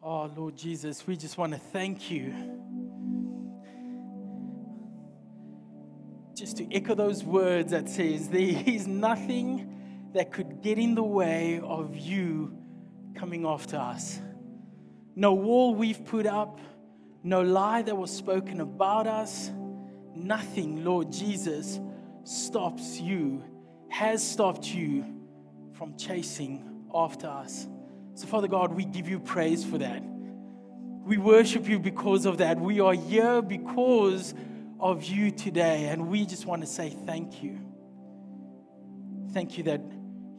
Oh, Lord Jesus, we just want to thank you. Just to echo those words that says, there is nothing that could get in the way of you coming after us. No wall we've put up, no lie that was spoken about us, nothing, Lord Jesus, stops you, has stopped you from chasing after us. So, Father God, we give you praise for that. We worship you because of that. We are here because of you today, and we just want to say thank you. Thank you that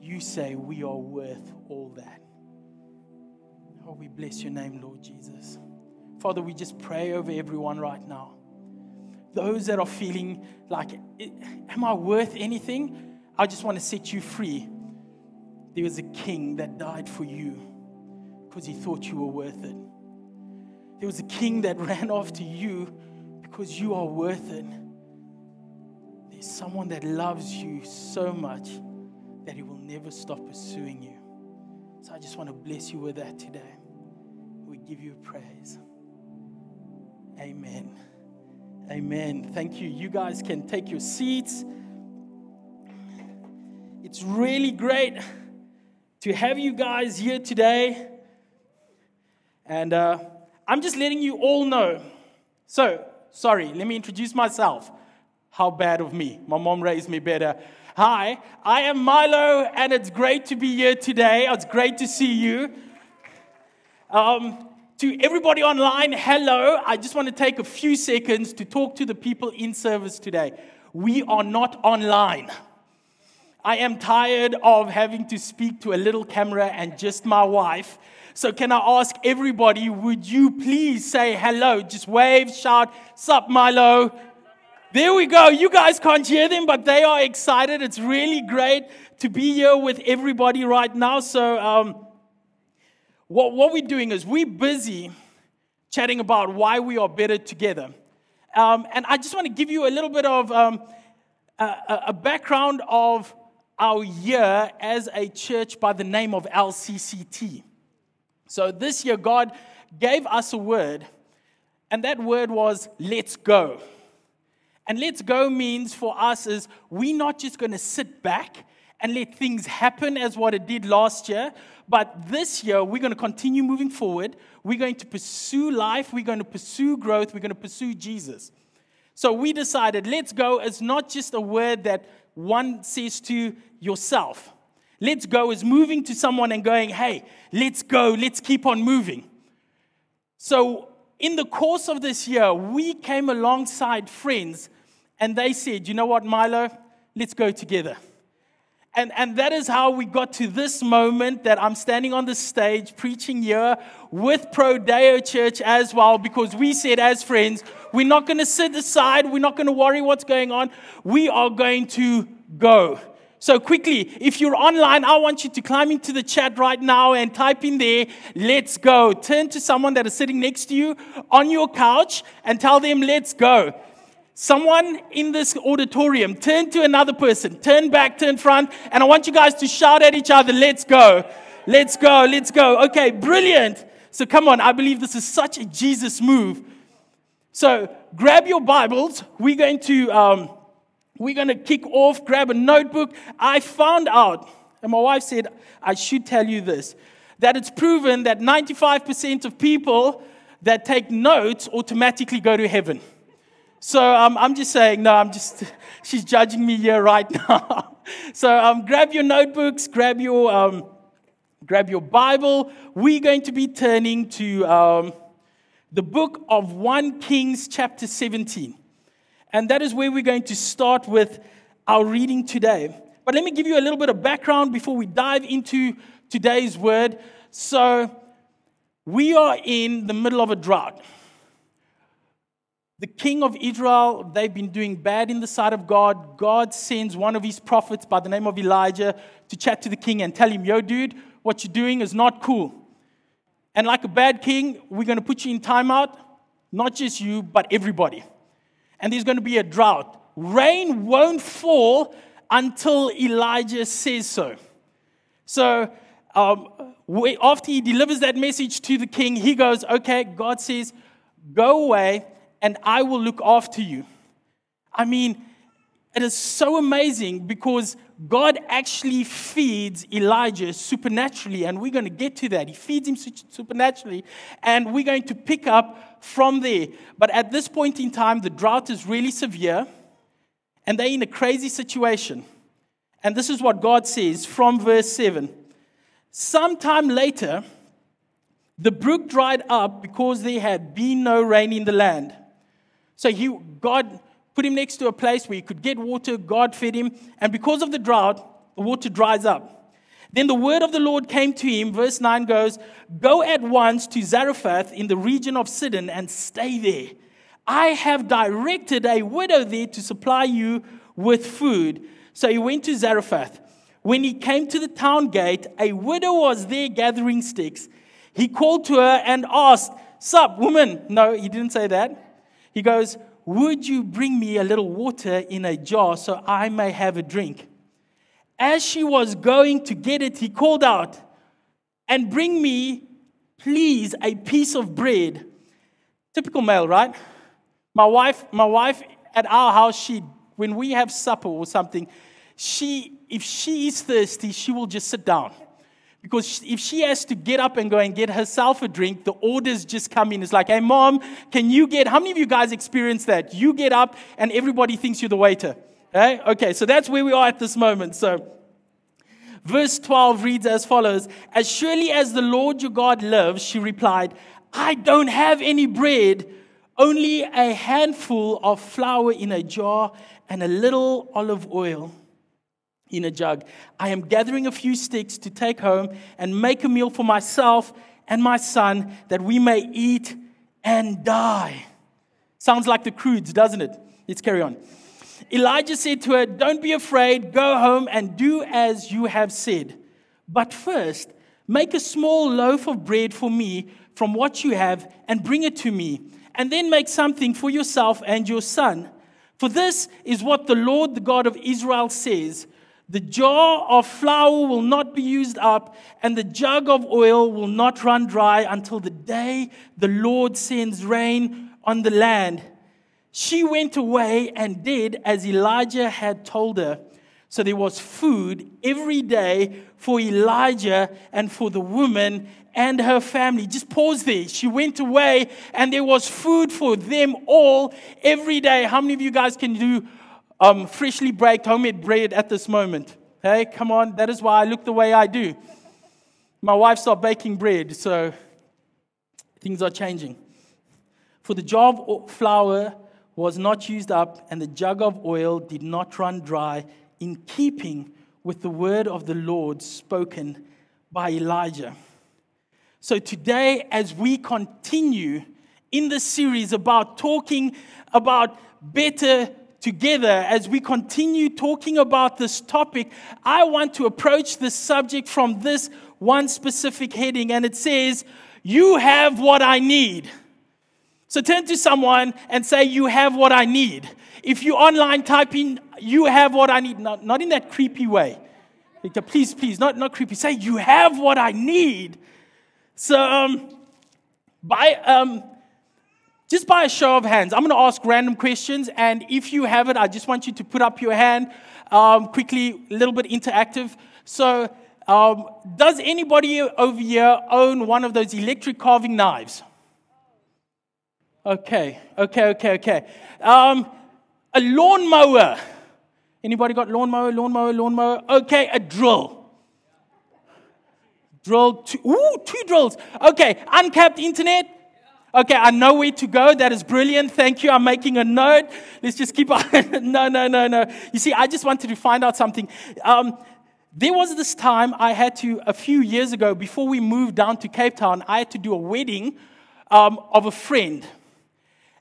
you say we are worth all that. Oh, we bless your name, Lord Jesus. Father, we just pray over everyone right now. Those that are feeling like, am I worth anything? I just want to set you free. There was a king that died for you because he thought you were worth it. There was a king that ran after you because you are worth it. There's someone that loves you so much that he will never stop pursuing you. So I just want to bless you with that today. We give you praise. Amen. Amen. Thank you. You guys can take your seats. It's really great to have you guys here today. And uh, I'm just letting you all know. So, sorry, let me introduce myself. How bad of me. My mom raised me better. Hi, I am Milo, and it's great to be here today. It's great to see you. Um, to everybody online, hello. I just want to take a few seconds to talk to the people in service today. We are not online. I am tired of having to speak to a little camera and just my wife. So, can I ask everybody, would you please say hello? Just wave, shout, Sup, Milo. There we go. You guys can't hear them, but they are excited. It's really great to be here with everybody right now. So, um, what, what we're doing is we're busy chatting about why we are better together. Um, and I just want to give you a little bit of um, a, a background of our year as a church by the name of LCCT. So this year, God gave us a word, and that word was let's go. And let's go means for us is we're not just going to sit back and let things happen as what it did last year, but this year we're going to continue moving forward. We're going to pursue life, we're going to pursue growth, we're going to pursue Jesus. So we decided let's go is not just a word that one says to yourself. Let's go is moving to someone and going, hey, let's go, let's keep on moving. So, in the course of this year, we came alongside friends and they said, you know what, Milo, let's go together. And, and that is how we got to this moment that I'm standing on the stage preaching here with Prodeo Church as well, because we said, as friends, we're not going to sit aside, we're not going to worry what's going on, we are going to go. So, quickly, if you're online, I want you to climb into the chat right now and type in there, let's go. Turn to someone that is sitting next to you on your couch and tell them, let's go. Someone in this auditorium, turn to another person, turn back, turn front, and I want you guys to shout at each other, let's go. Let's go, let's go. Okay, brilliant. So, come on, I believe this is such a Jesus move. So, grab your Bibles. We're going to. Um, we're going to kick off, grab a notebook. I found out, and my wife said, I should tell you this, that it's proven that 95% of people that take notes automatically go to heaven. So um, I'm just saying, no, I'm just, she's judging me here right now. so um, grab your notebooks, grab your, um, grab your Bible. We're going to be turning to um, the book of 1 Kings, chapter 17. And that is where we're going to start with our reading today. But let me give you a little bit of background before we dive into today's word. So, we are in the middle of a drought. The king of Israel, they've been doing bad in the sight of God. God sends one of his prophets by the name of Elijah to chat to the king and tell him, Yo, dude, what you're doing is not cool. And like a bad king, we're going to put you in timeout, not just you, but everybody and there's going to be a drought. Rain won't fall until Elijah says so. So, um, after he delivers that message to the king, he goes, Okay, God says, Go away and I will look after you. I mean, it is so amazing because God actually feeds Elijah supernaturally, and we're going to get to that. He feeds him supernaturally, and we're going to pick up from there. But at this point in time, the drought is really severe, and they're in a crazy situation. And this is what God says from verse 7. Sometime later, the brook dried up because there had been no rain in the land. So he, God put him next to a place where he could get water. God fed him. And because of the drought, the water dries up. Then the word of the Lord came to him. Verse 9 goes, Go at once to Zarephath in the region of Sidon and stay there. I have directed a widow there to supply you with food. So he went to Zarephath. When he came to the town gate, a widow was there gathering sticks. He called to her and asked, Sup, woman? No, he didn't say that. He goes, Would you bring me a little water in a jar so I may have a drink? As she was going to get it, he called out, And bring me, please, a piece of bread. Typical male, right? My wife, my wife at our house, she when we have supper or something, she, if she is thirsty, she will just sit down. Because if she has to get up and go and get herself a drink, the orders just come in. It's like, hey, mom, can you get, how many of you guys experience that? You get up and everybody thinks you're the waiter. Okay? Okay, so that's where we are at this moment. So, verse 12 reads as follows As surely as the Lord your God lives, she replied, I don't have any bread, only a handful of flour in a jar and a little olive oil in a jug. I am gathering a few sticks to take home and make a meal for myself and my son that we may eat and die. Sounds like the Croods, doesn't it? Let's carry on. Elijah said to her, Don't be afraid, go home and do as you have said. But first, make a small loaf of bread for me from what you have and bring it to me. And then make something for yourself and your son. For this is what the Lord, the God of Israel, says The jar of flour will not be used up, and the jug of oil will not run dry until the day the Lord sends rain on the land. She went away and did as Elijah had told her. So there was food every day for Elijah and for the woman and her family. Just pause there. She went away and there was food for them all every day. How many of you guys can do um, freshly baked homemade bread at this moment? Hey, come on. That is why I look the way I do. My wife stopped baking bread, so things are changing. For the of flour was not used up, and the jug of oil did not run dry, in keeping with the word of the Lord spoken by Elijah. So, today, as we continue in the series about talking about better together, as we continue talking about this topic, I want to approach this subject from this one specific heading, and it says, You have what I need. So, turn to someone and say, You have what I need. If you online type in, You have what I need, not, not in that creepy way. Please, please, not, not creepy. Say, You have what I need. So, um, by, um, just by a show of hands, I'm going to ask random questions. And if you have it, I just want you to put up your hand um, quickly, a little bit interactive. So, um, does anybody over here own one of those electric carving knives? Okay, okay, okay, okay. Um, a lawnmower. Anybody got lawnmower, lawnmower, lawnmower? Okay, a drill. Drill two, ooh, two drills. Okay, uncapped internet. Okay, I know where to go. That is brilliant. Thank you. I'm making a note. Let's just keep on. no, no, no, no. You see, I just wanted to find out something. Um, there was this time I had to, a few years ago, before we moved down to Cape Town, I had to do a wedding um, of a friend.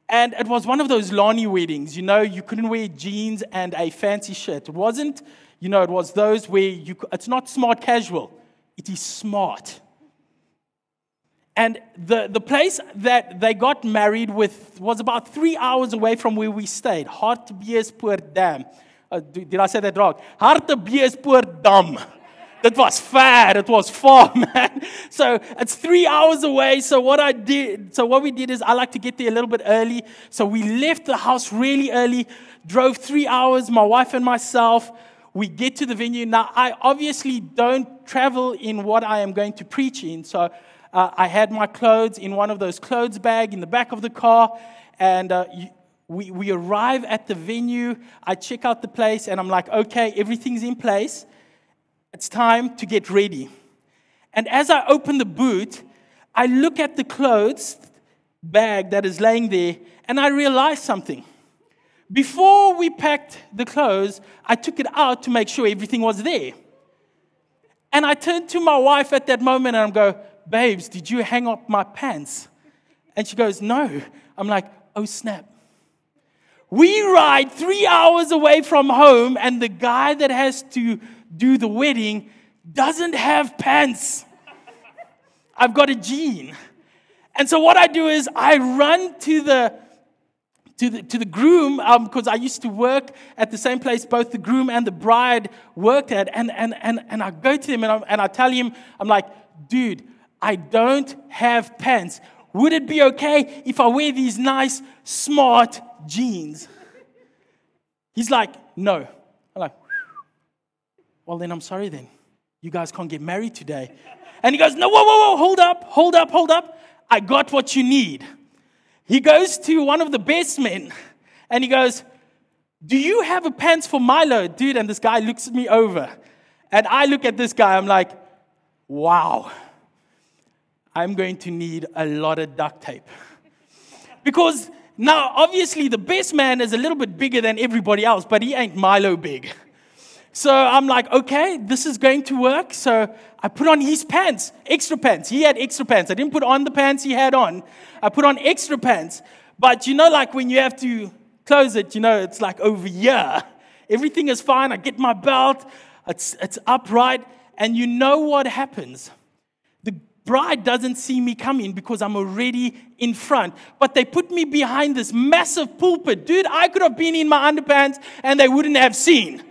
And it was one of those Lani weddings. You know, you couldn't wear jeans and a fancy shirt. It wasn't, you know, it was those where you, it's not smart casual. It is smart. And the, the place that they got married with was about three hours away from where we stayed, Hartbeespoort Dam. Uh, did I say that wrong? Hartbeespoort Dam. That was far. It was far, man. So it's three hours away. So what I did, so what we did is I like to get there a little bit early. So we left the house really early, drove three hours, my wife and myself. We get to the venue. Now, I obviously don't travel in what I am going to preach in. So uh, I had my clothes in one of those clothes bag in the back of the car. And uh, we, we arrive at the venue. I check out the place and I'm like, okay, everything's in place. It's time to get ready. And as I open the boot, I look at the clothes bag that is laying there and I realize something. Before we packed the clothes, I took it out to make sure everything was there. And I turned to my wife at that moment and I'm go, babes, did you hang up my pants? And she goes, no. I'm like, oh snap. We ride three hours away from home and the guy that has to do the wedding doesn't have pants. I've got a jean. And so what I do is I run to the to the, to the groom because um, I used to work at the same place both the groom and the bride worked at. And, and, and, and I go to him and I, and I tell him, I'm like, dude, I don't have pants. Would it be okay if I wear these nice, smart jeans? He's like, no. Well, then I'm sorry then. You guys can't get married today. And he goes, No, whoa, whoa, whoa, hold up, hold up, hold up. I got what you need. He goes to one of the best men and he goes, Do you have a pants for Milo? Dude, and this guy looks at me over. And I look at this guy, I'm like, Wow, I'm going to need a lot of duct tape. Because now, obviously, the best man is a little bit bigger than everybody else, but he ain't Milo big. So I'm like, okay, this is going to work. So I put on his pants, extra pants. He had extra pants. I didn't put on the pants he had on. I put on extra pants. But you know, like when you have to close it, you know, it's like over here. Everything is fine. I get my belt, it's, it's upright. And you know what happens? The bride doesn't see me coming because I'm already in front. But they put me behind this massive pulpit. Dude, I could have been in my underpants and they wouldn't have seen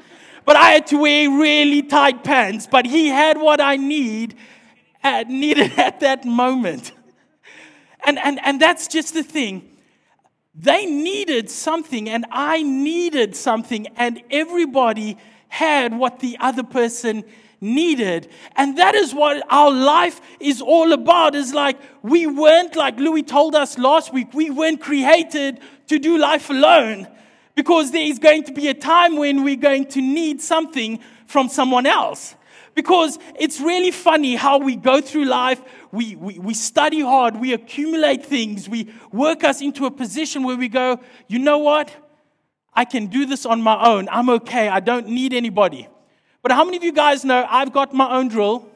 but I had to wear really tight pants. But he had what I need, needed at that moment. And, and, and that's just the thing. They needed something, and I needed something, and everybody had what the other person needed. And that is what our life is all about. Is like we weren't, like Louis told us last week, we weren't created to do life alone because there is going to be a time when we're going to need something from someone else. Because it's really funny how we go through life, we, we, we study hard, we accumulate things, we work us into a position where we go, you know what? I can do this on my own. I'm okay. I don't need anybody. But how many of you guys know I've got my own drill?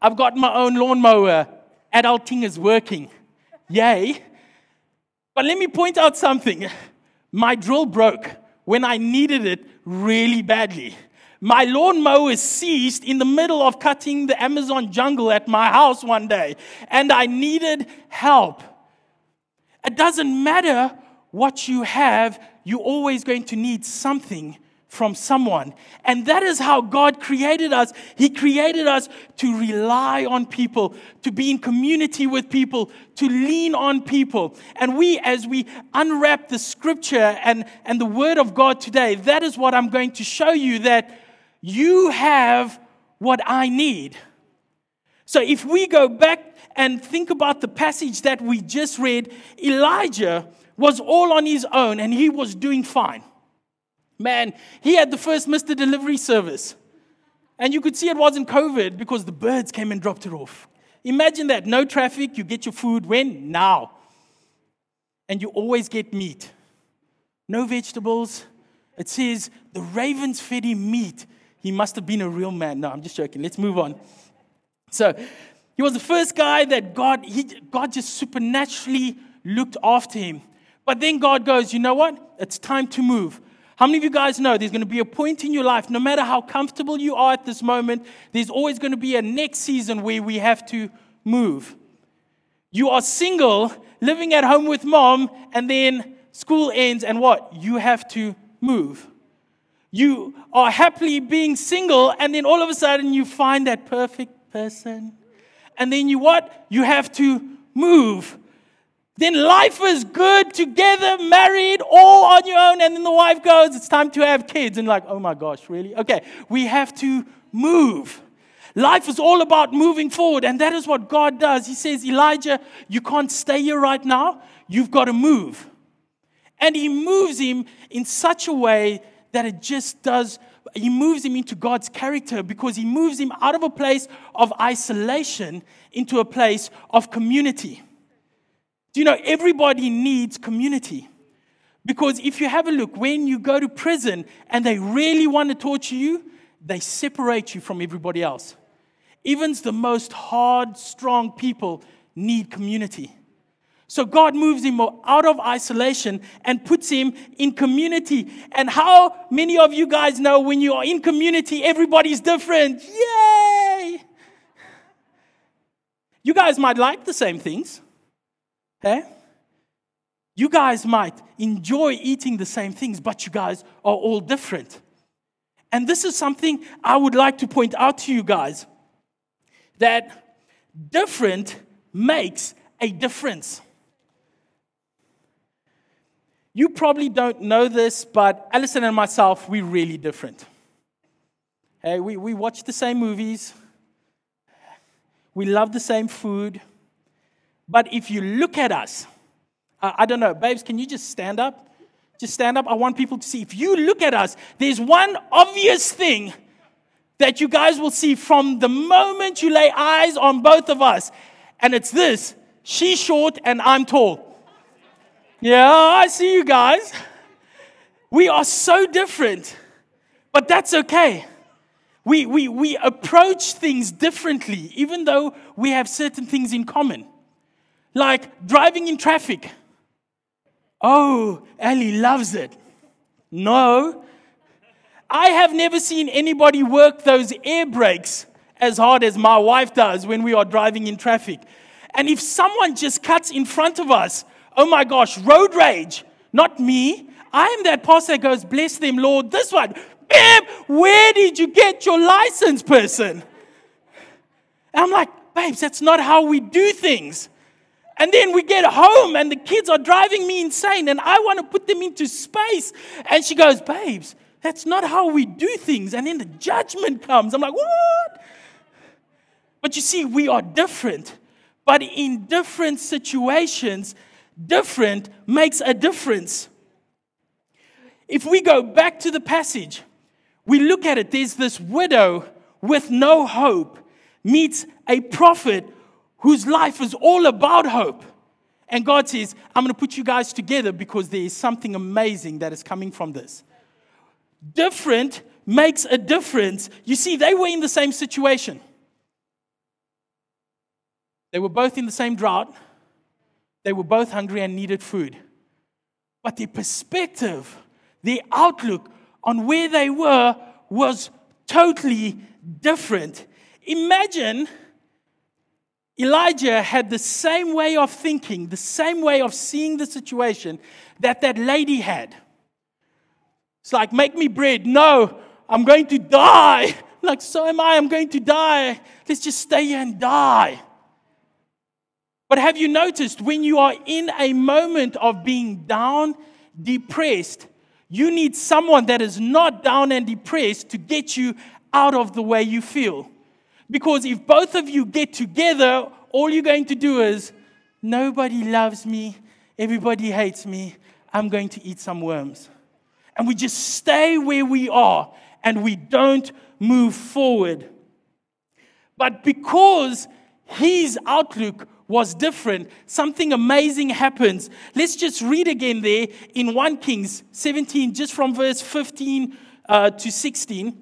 I've got my own lawnmower. Adulting is working. Yay. But let me point out something. My drill broke when I needed it really badly. My lawnmower ceased in the middle of cutting the Amazon jungle at my house one day, and I needed help. It doesn't matter what you have, you're always going to need something from someone. And that is how God created us. He created us to rely on people, to be in community with people, to lean on people. And we, as we unwrap the scripture and, and the word of God today, that is what I'm going to show you that you have what I need. So if we go back and think about the passage that we just read, Elijah was all on his own and he was doing fine. Man, he had the first Mr. Delivery service. And you could see it wasn't COVID because the birds came and dropped it off. Imagine that no traffic, you get your food when? Now. And you always get meat. No vegetables. It says the ravens fed him meat. He must have been a real man. No, I'm just joking. Let's move on. So, he was the first guy that God, he, God just supernaturally looked after him. But then God goes, you know what? It's time to move. How many of you guys know there's going to be a point in your life, no matter how comfortable you are at this moment, there's always going to be a next season where we have to move. You are single, living at home with mom, and then school ends, and what? You have to move. You are happily being single, and then all of a sudden you find that perfect person. And then you what? You have to move. Then life is good together, married, all on your own. And then the wife goes, It's time to have kids. And like, oh my gosh, really? Okay, we have to move. Life is all about moving forward, and that is what God does. He says, Elijah, you can't stay here right now. You've got to move. And he moves him in such a way that it just does, he moves him into God's character because he moves him out of a place of isolation into a place of community. Do you know everybody needs community? Because if you have a look, when you go to prison and they really want to torture you, they separate you from everybody else. Even the most hard, strong people need community. So God moves him out of isolation and puts him in community. And how many of you guys know when you are in community, everybody's different? Yay! You guys might like the same things. Hey? You guys might enjoy eating the same things, but you guys are all different. And this is something I would like to point out to you guys that different makes a difference. You probably don't know this, but Alison and myself, we're really different. Hey, we, we watch the same movies, we love the same food, but if you look at us, I, I don't know, babes, can you just stand up? Just stand up. I want people to see. If you look at us, there's one obvious thing that you guys will see from the moment you lay eyes on both of us. And it's this she's short and I'm tall. Yeah, I see you guys. We are so different, but that's okay. We, we, we approach things differently, even though we have certain things in common. Like driving in traffic. Oh, Ellie loves it. No. I have never seen anybody work those air brakes as hard as my wife does when we are driving in traffic. And if someone just cuts in front of us, oh my gosh, road rage. Not me. I am that pastor that goes, bless them, Lord. This one, bam, where did you get your license, person? And I'm like, babes, that's not how we do things. And then we get home and the kids are driving me insane and I want to put them into space. And she goes, babes, that's not how we do things. And then the judgment comes. I'm like, what? But you see, we are different. But in different situations, different makes a difference. If we go back to the passage, we look at it, there's this widow with no hope meets a prophet whose life is all about hope. And God says, I'm going to put you guys together because there is something amazing that is coming from this. Different makes a difference. You see, they were in the same situation. They were both in the same drought. They were both hungry and needed food. But their perspective, their outlook on where they were was totally different. Imagine Elijah had the same way of thinking, the same way of seeing the situation that that lady had. It's like, make me bread. No, I'm going to die. Like, so am I. I'm going to die. Let's just stay here and die. But have you noticed when you are in a moment of being down, depressed, you need someone that is not down and depressed to get you out of the way you feel. Because if both of you get together, all you're going to do is, nobody loves me, everybody hates me, I'm going to eat some worms. And we just stay where we are and we don't move forward. But because his outlook was different. Something amazing happens. Let's just read again there in 1 Kings 17, just from verse 15 uh, to 16.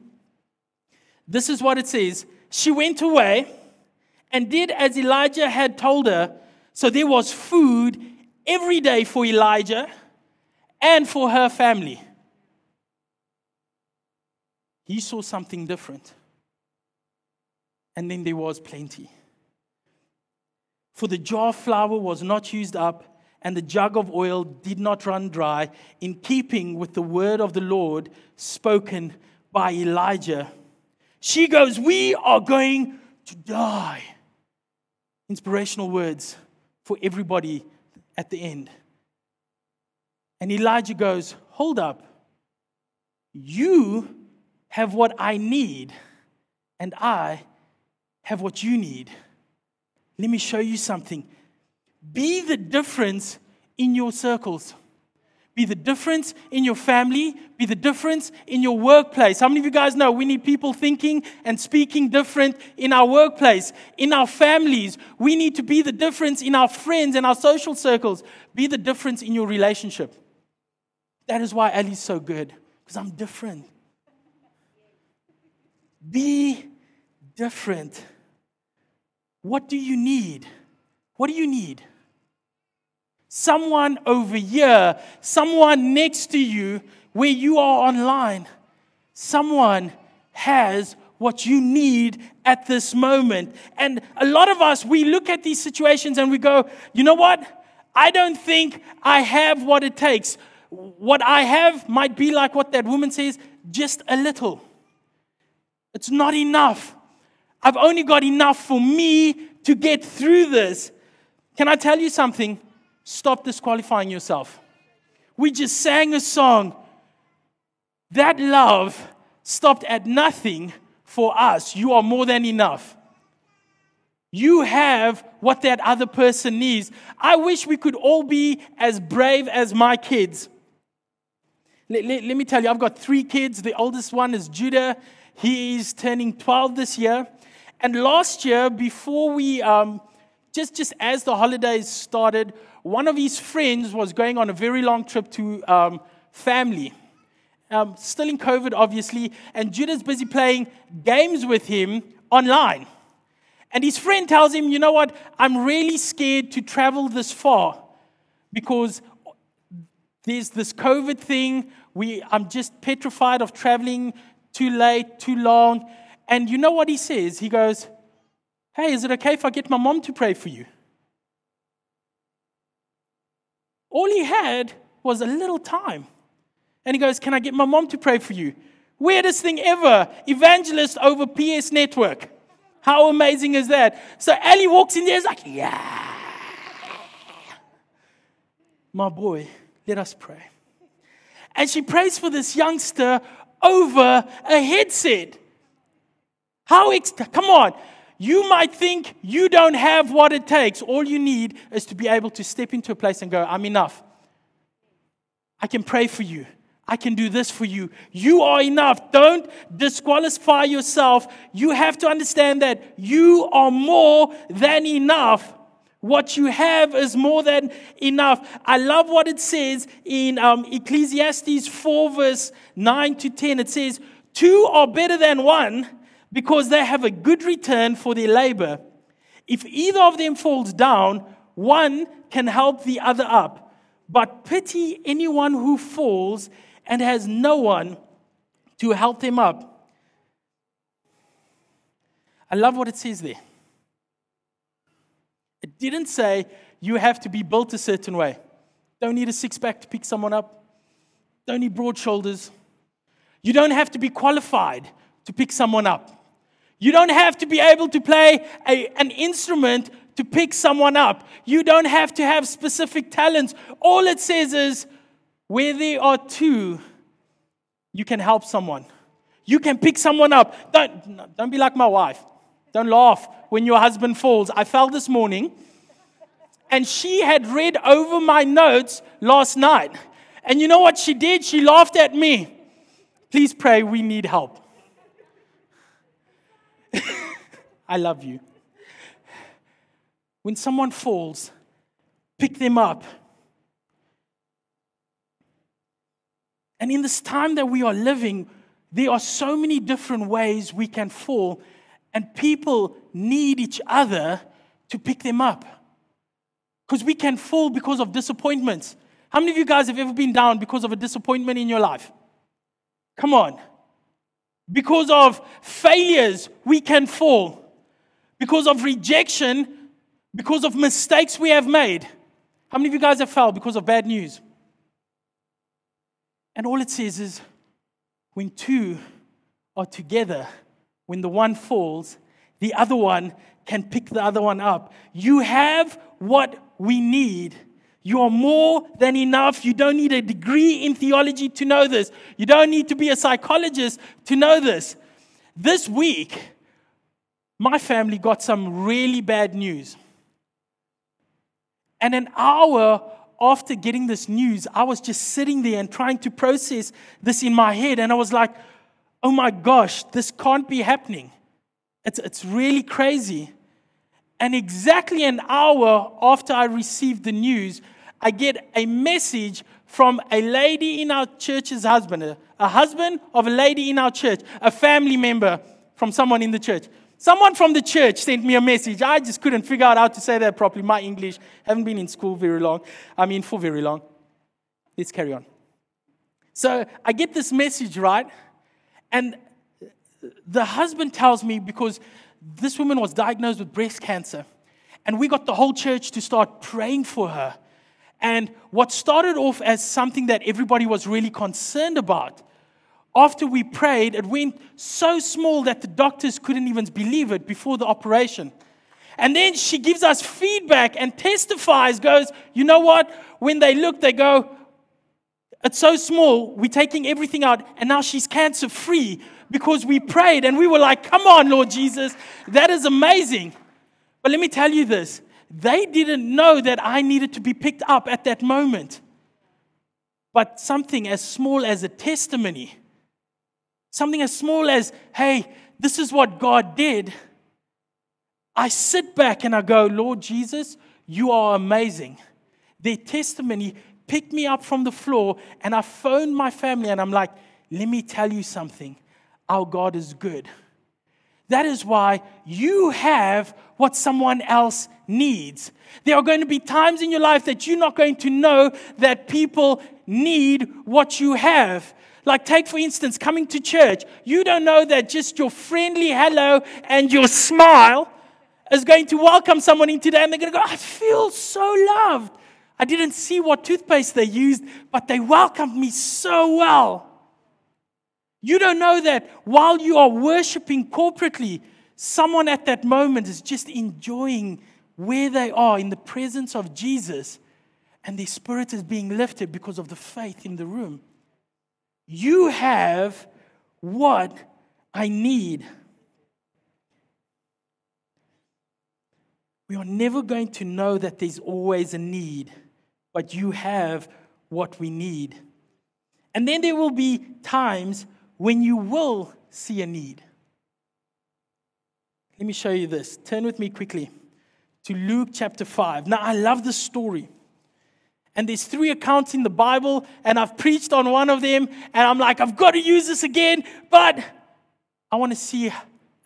This is what it says She went away and did as Elijah had told her. So there was food every day for Elijah and for her family. He saw something different. And then there was plenty for the jar of flour was not used up, and the jug of oil did not run dry, in keeping with the word of the Lord spoken by Elijah. She goes, We are going to die. Inspirational words for everybody at the end. And Elijah goes, Hold up. You have what I need, and I have what you need. Let me show you something. Be the difference in your circles. Be the difference in your family. Be the difference in your workplace. How many of you guys know we need people thinking and speaking different in our workplace, in our families? We need to be the difference in our friends and our social circles. Be the difference in your relationship. That is why Ellie's so good, because I'm different. Be different. What do you need? What do you need? Someone over here, someone next to you where you are online, someone has what you need at this moment. And a lot of us, we look at these situations and we go, you know what? I don't think I have what it takes. What I have might be like what that woman says, just a little. It's not enough. I've only got enough for me to get through this. Can I tell you something? Stop disqualifying yourself. We just sang a song. That love stopped at nothing for us. You are more than enough. You have what that other person needs. I wish we could all be as brave as my kids. Let, let, let, me tell you, I've got three kids. The oldest one is Judah. He is turning 12 this year. And last year, before we, um, just, just as the holidays started, one of his friends was going on a very long trip to um, family. Um, still in COVID, obviously, and Judah's busy playing games with him online. And his friend tells him, You know what? I'm really scared to travel this far because there's this COVID thing. We, I'm just petrified of traveling too late, too long. And you know what he says? He goes, Hey, is it okay if I get my mom to pray for you? All he had was a little time. And he goes, Can I get my mom to pray for you? Weirdest thing ever. Evangelist over PS Network. How amazing is that? So Ali walks in there, he's like, Yeah. My boy, let us pray. And she prays for this youngster over a headset. How, ex- come on. You might think you don't have what it takes. All you need is to be able to step into a place and go, I'm enough. I can pray for you. I can do this for you. You are enough. Don't disqualify yourself. You have to understand that you are more than enough. What you have is more than enough. I love what it says in um, Ecclesiastes 4, verse 9 to 10. It says, Two are better than one because they have a good return for their labor. If either of them falls down, one can help the other up. But pity anyone who falls and has no one to help them up. I love what it says there. It didn't say you have to be built a certain way. Don't need a six pack to pick someone up. Don't need broad shoulders. You don't have to be qualified to pick someone up. You don't have to be able to play a, an instrument to pick someone up. You don't have to have specific talents. All it says is where there are two, you can help someone. You can pick someone up. Don't, don't be like my wife. Don't laugh when your husband falls. I fell this morning, and she had read over my notes last night. And you know what she did? She laughed at me. Please pray, we need help. I love you. When someone falls, pick them up. And in this time that we are living, there are so many different ways we can fall and people need each other to pick them up. Because we can fall because of disappointments. How many of you guys have ever been down because of a disappointment in your life? Come on. Because of failures, we can fall. Because of rejection, because of mistakes we have made. How many of you guys have fell because of bad news? And all it says is when two are together, when the one falls, the other one can pick the other one up. You have what we need. You are more than enough. You don't need a degree in theology to know this. You don't need to be a psychologist to know this. This week, my family got some really bad news. And an hour after getting this news, I was just sitting there and trying to process this in my head. And I was like, oh my gosh, this can't be happening. It's, it's really crazy. And exactly an hour after I received the news, I get a message from a lady in our church's husband, a, husband of a lady in our church, a family member from someone in the church. Someone from the church sent me a message. I just couldn't figure out how to say that properly. My English haven't been in school very long. I mean, for very long. Let's carry on. So I get this message, right? And the husband tells me because this woman was diagnosed with breast cancer. And we got the whole church to start praying for her. And what started off as something that everybody was really concerned about after we prayed, it went so small that the doctors couldn't even believe it before the operation. And then she gives us feedback and testifies, goes, You know what? When they look, they go, It's so small, we're taking everything out, and now she's cancer free because we prayed and we were like, Come on, Lord Jesus, that is amazing. But let me tell you this they didn't know that I needed to be picked up at that moment. But something as small as a testimony Something as small as, hey, this is what God did. I sit back and I go, Lord Jesus, you are amazing. Their testimony picked me up from the floor and I phoned my family and I'm like, let me tell you something. Our God is good. That is why you have what someone else needs. There are going to be times in your life that you're not going to know that people need what you have. Like, take for instance, coming to church. You don't know that just your friendly hello and your smile is going to welcome someone in today, and they're going to go, I feel so loved. I didn't see what toothpaste they used, but they welcomed me so well. You don't know that while you are worshiping corporately, someone at that moment is just enjoying where they are in the presence of Jesus, and their spirit is being lifted because of the faith in the room. You have what I need. We are never going to know that there's always a need, but you have what we need. And then there will be times when you will see a need. Let me show you this. Turn with me quickly to Luke chapter 5. Now, I love this story. And there's three accounts in the Bible, and I've preached on one of them, and I'm like, I've got to use this again, but I want to see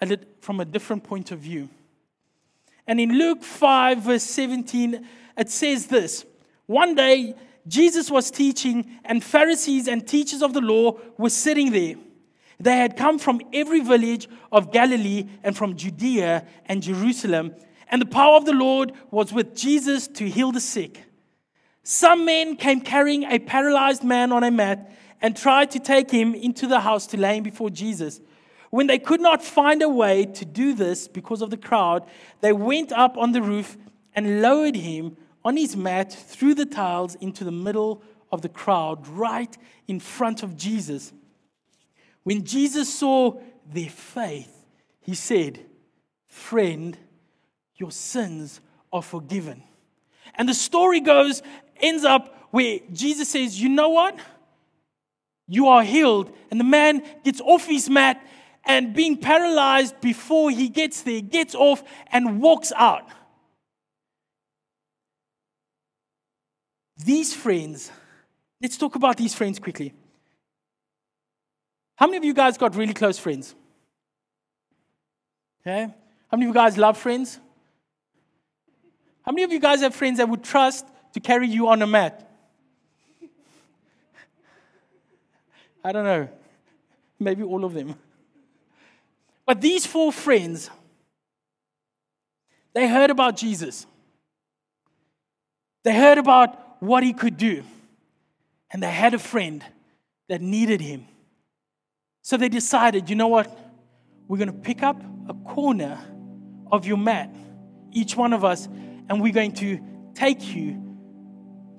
it from a different point of view. And in Luke 5, verse 17, it says this One day, Jesus was teaching, and Pharisees and teachers of the law were sitting there. They had come from every village of Galilee and from Judea and Jerusalem, and the power of the Lord was with Jesus to heal the sick. Some men came carrying a paralyzed man on a mat and tried to take him into the house to lay him before Jesus. When they could not find a way to do this because of the crowd, they went up on the roof and lowered him on his mat through the tiles into the middle of the crowd, right in front of Jesus. When Jesus saw their faith, he said, Friend, your sins are forgiven. And the story goes ends up where Jesus says, You know what? You are healed. And the man gets off his mat and being paralyzed before he gets there, gets off and walks out. These friends, let's talk about these friends quickly. How many of you guys got really close friends? Okay? How many of you guys love friends? How many of you guys have friends that would trust to carry you on a mat? I don't know. Maybe all of them. But these four friends, they heard about Jesus. They heard about what he could do, and they had a friend that needed him. So they decided, you know what? We're going to pick up a corner of your mat, each one of us, and we're going to take you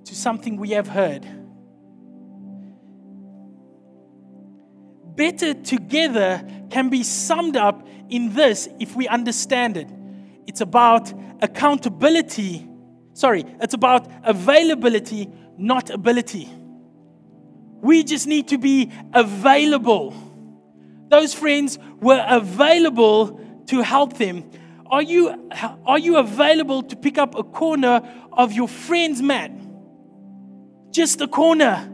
to something we have heard. Better together can be summed up in this if we understand it. It's about accountability. Sorry, it's about availability, not ability. We just need to be available. Those friends were available to help them. Are you, are you available to pick up a corner of your friend's mat? Just a corner.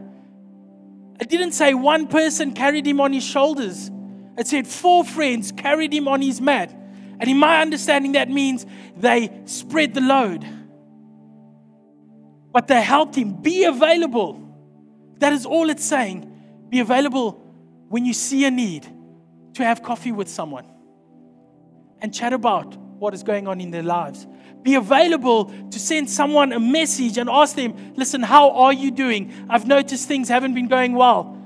It didn't say one person carried him on his shoulders. It said four friends carried him on his mat. And in my understanding, that means they spread the load. But they helped him be available. That is all it's saying. Be available when you see a need to have coffee with someone and chat about what is going on in their lives. Be available to send someone a message and ask them, listen, how are you doing? I've noticed things haven't been going well.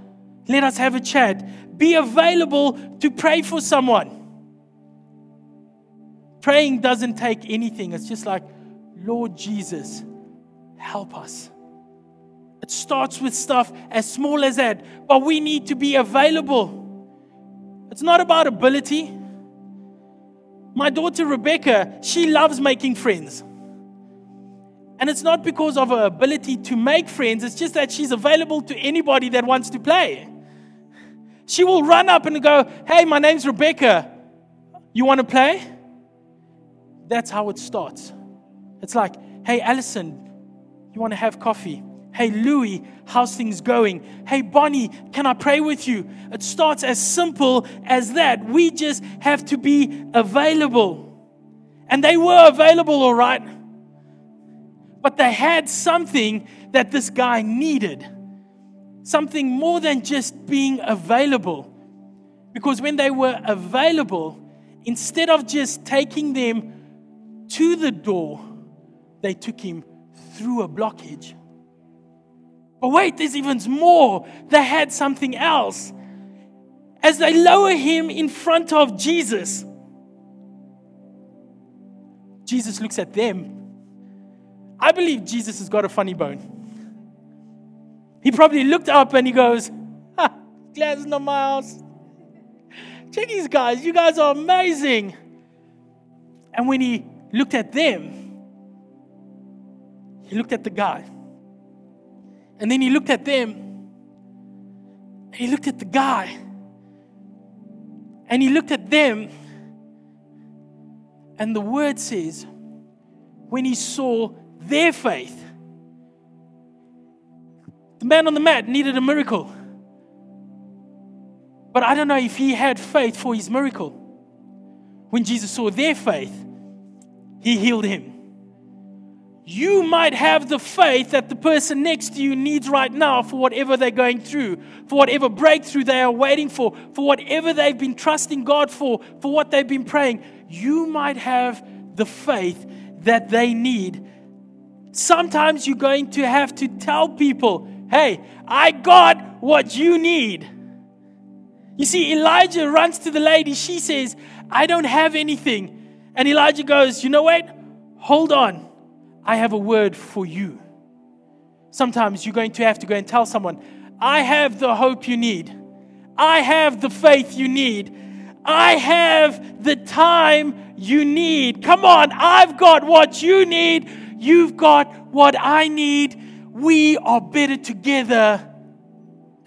Let us have a chat. Be available to pray for someone. Praying doesn't take anything. It's just like, Lord Jesus, help us. It starts with stuff as small as that, but we need to be available. It's not about ability. My daughter Rebecca, she loves making friends. And it's not because of her ability to make friends, it's just that she's available to anybody that wants to play. She will run up and go, Hey, my name's Rebecca. You want to play? That's how it starts. It's like, hey, Allison, you want to have coffee? Hey, Louie, how's things going? Hey, Bonnie, can I pray with you? It starts as simple as that. We just have to be available. And they were available, all right. But they had something that this guy needed something more than just being available. Because when they were available, instead of just taking them to the door, they took him through a blockage. But wait, there's even more. They had something else. As they lower him in front of Jesus, Jesus looks at them. I believe Jesus has got a funny bone. He probably looked up and he goes, ha, glad it's not my house. Check these guys, you guys are amazing. And when he looked at them, he looked at the guy. And then he looked at them. And he looked at the guy. And he looked at them. And the word says, when he saw their faith, the man on the mat needed a miracle. But I don't know if he had faith for his miracle. When Jesus saw their faith, he healed him. You might have the faith that the person next to you needs right now for whatever they're going through, for whatever breakthrough they are waiting for, for whatever they've been trusting God for, for what they've been praying. You might have the faith that they need. Sometimes you're going to have to tell people, hey, I got what you need. You see, Elijah runs to the lady. She says, I don't have anything. And Elijah goes, You know what? Hold on. I have a word for you. Sometimes you're going to have to go and tell someone, I have the hope you need. I have the faith you need. I have the time you need. Come on, I've got what you need. You've got what I need. We are better together.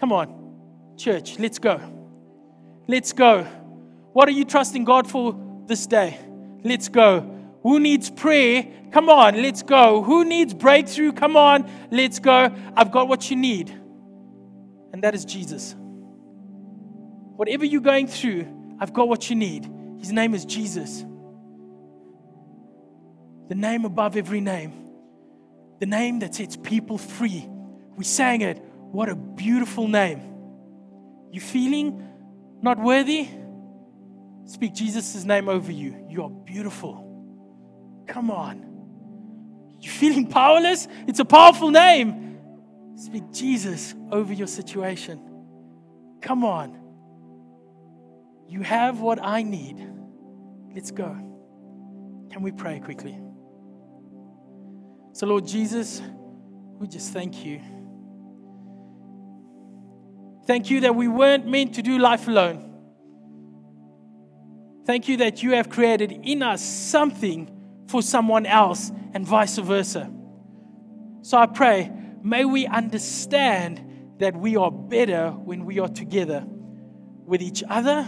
Come on, church, let's go. Let's go. What are you trusting God for this day? Let's go. Who needs prayer? Come on, let's go. Who needs breakthrough? Come on, let's go. I've got what you need. And that is Jesus. Whatever you're going through, I've got what you need. His name is Jesus. The name above every name. The name that sets people free. We sang it. What a beautiful name. You feeling not worthy? Speak Jesus' name over you. You are beautiful. Come on. You're feeling powerless? It's a powerful name. Speak Jesus over your situation. Come on. You have what I need. Let's go. Can we pray quickly? So, Lord Jesus, we just thank you. Thank you that we weren't meant to do life alone. Thank you that you have created in us something for someone else and vice versa. So I pray, may we understand that we are better when we are together with each other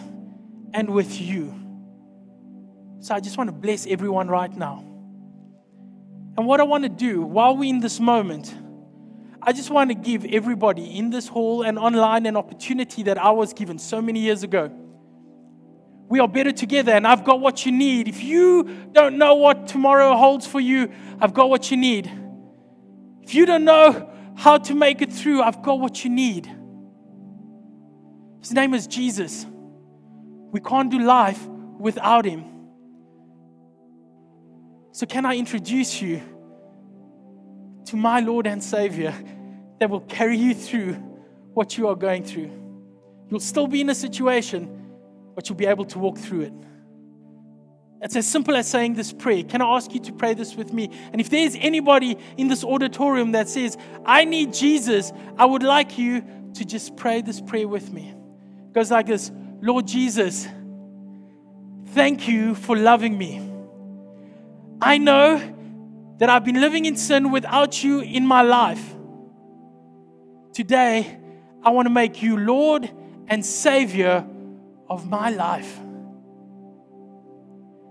and with you. So I just want to bless everyone right now. And what I want to do while we're in this moment, I just want to give everybody in this hall and online an opportunity that I was given so many years ago. We are better together, and I've got what you need. If you don't know what tomorrow holds for you, I've got what you need. If you don't know how to make it through, I've got what you need. His name is Jesus. We can't do life without him. So, can I introduce you to my Lord and Savior that will carry you through what you are going through? You'll still be in a situation, but you'll be able to walk through it. It's as simple as saying this prayer. Can I ask you to pray this with me? And if there's anybody in this auditorium that says, I need Jesus, I would like you to just pray this prayer with me. It goes like this Lord Jesus, thank you for loving me. I know that I've been living in sin without you in my life. Today, I want to make you Lord and Savior of my life.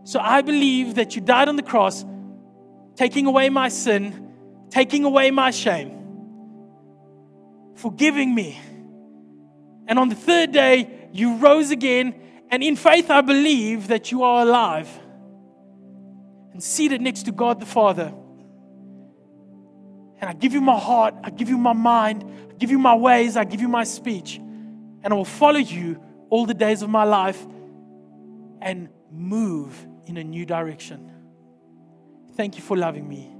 So I believe that you died on the cross, taking away my sin, taking away my shame, forgiving me. And on the third day, you rose again. And in faith, I believe that you are alive and seated next to God the Father. And I give you my heart, I give you my mind, I give you my ways, I give you my speech. And I will follow you all the days of my life and move in a new direction. Thank you for loving me.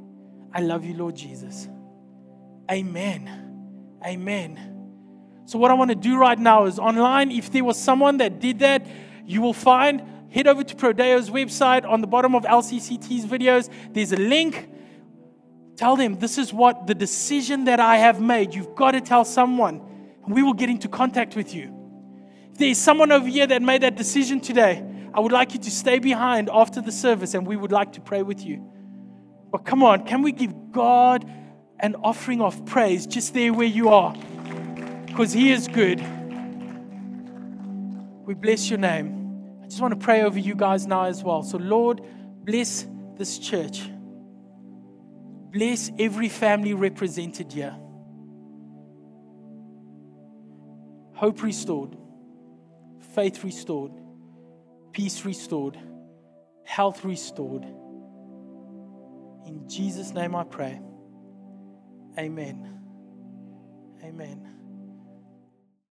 I love you, Lord Jesus. Amen. Amen. So, what I want to do right now is online, if there was someone that did that, you will find, head over to Prodeo's website on the bottom of LCCT's videos. There's a link. Tell them this is what the decision that I have made. You've got to tell someone, and we will get into contact with you. There's someone over here that made that decision today, I would like you to stay behind after the service and we would like to pray with you. But come on, can we give God an offering of praise just there where you are? Because He is good. We bless your name. I just want to pray over you guys now as well. So, Lord, bless this church. Bless every family represented here. Hope restored, faith restored peace restored, health restored. In Jesus' name I pray. Amen. Amen.